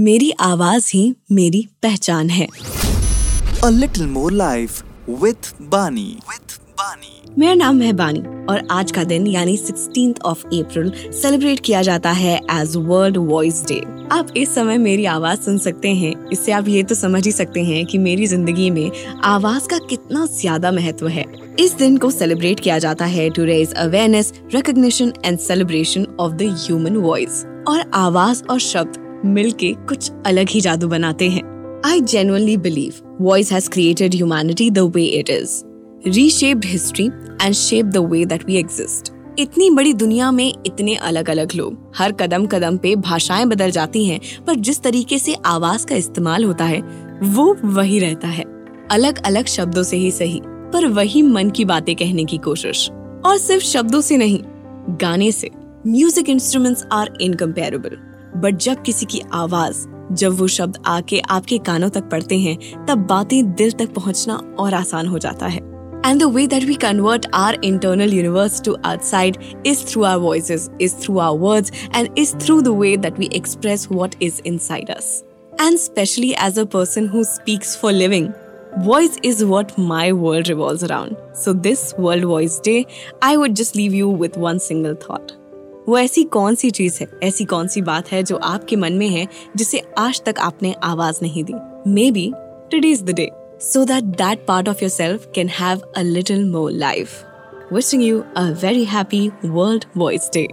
मेरी आवाज़ ही मेरी पहचान है। A little more life with Bani. With Bani. मेरा नाम है बानी और आज का दिन यानी 16th ऑफ़ अप्रैल सेलिब्रेट किया जाता है एज वर्ल्ड वॉइस डे आप इस समय मेरी आवाज़ सुन सकते हैं। इससे आप ये तो समझ ही सकते हैं कि मेरी ज़िंदगी में आवाज़ का कितना ज़्यादा महत्व है। इस दिन को सेलिब्रेट किया जाता है to raise awareness recognition and celebration of the human voice और आवाज़ और शब्द मिलके कुछ अलग ही जादू बनाते हैं। I genuinely believe voice has created humanity the way it is, reshaped history and shaped the way that we exist. इतनी बड़ी दुनिया में इतने अलग अलग लोग हर कदम कदम पे भाषाएँ बदल जाती हैं पर जिस तरीके से आवाज़ का इस्तेमाल होता है वो वही रहता है। अलग अलग शब्दों से ही सही पर वही मन की बातें कहने की कोशिश। और सिर्फ़ शब्दों से नहीं गाने से। Music instruments are incomparable but जब किसी की आवाज़, जब वो शब्द आके आपके कानों तक पड़ते हैं, तब बातें दिल तक पहुँचना और आसान हो जाता है। And the way that we convert our internal universe to outside is through our voice is through our words and is through the way that we express what is inside and specially as a person who speaks for living voice is what my world revolve around so this world voice day I would just leave you with one single thought वो ऐसी कौन सी चीज़ है, ऐसी कौन सी बात है जो आपके मन में है, जिसे आज तक आपने आवाज़ नहीं दी? Maybe today is the day so that that part of yourself can have a little more life wishing you a very happy world voice day